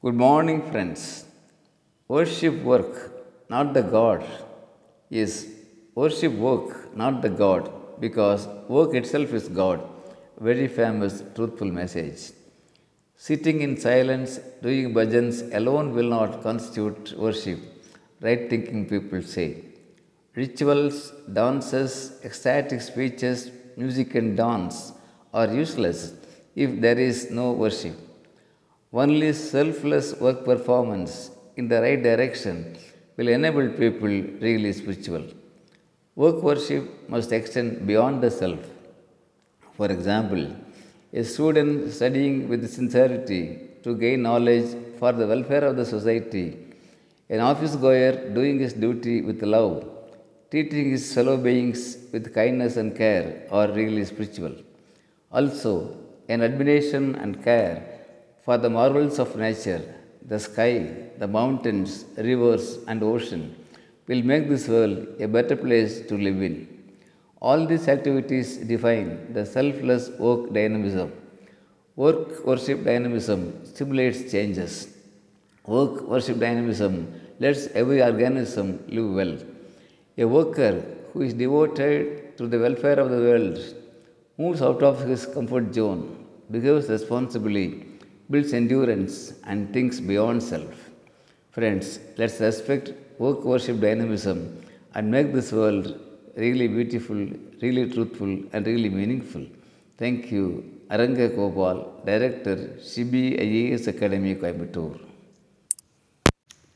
Good morning, friends. Worship work, not the God, is worship work, not the God, because work itself is God. Very famous, truthful message. Sitting in silence, doing bhajans alone will not constitute worship, right thinking people say. Rituals, dances, ecstatic speeches, music, and dance are useless if there is no worship. Only selfless work performance in the right direction will enable people really spiritual. Work worship must extend beyond the self. For example, a student studying with sincerity to gain knowledge for the welfare of the society, an office goer doing his duty with love, treating his fellow beings with kindness and care are really spiritual. Also, an admiration and care for the marvels of nature, the sky, the mountains, rivers, and ocean will make this world a better place to live in. All these activities define the selfless work dynamism. Work worship dynamism stimulates changes. Work worship dynamism lets every organism live well. A worker who is devoted to the welfare of the world moves out of his comfort zone, behaves responsibly, builds endurance, and thinks beyond self. Friends, let's respect work worship dynamism and make this world really beautiful, really truthful, and really meaningful. Thank you. Aranga Gopal, Director, CBIAS Academy, Coimbatore.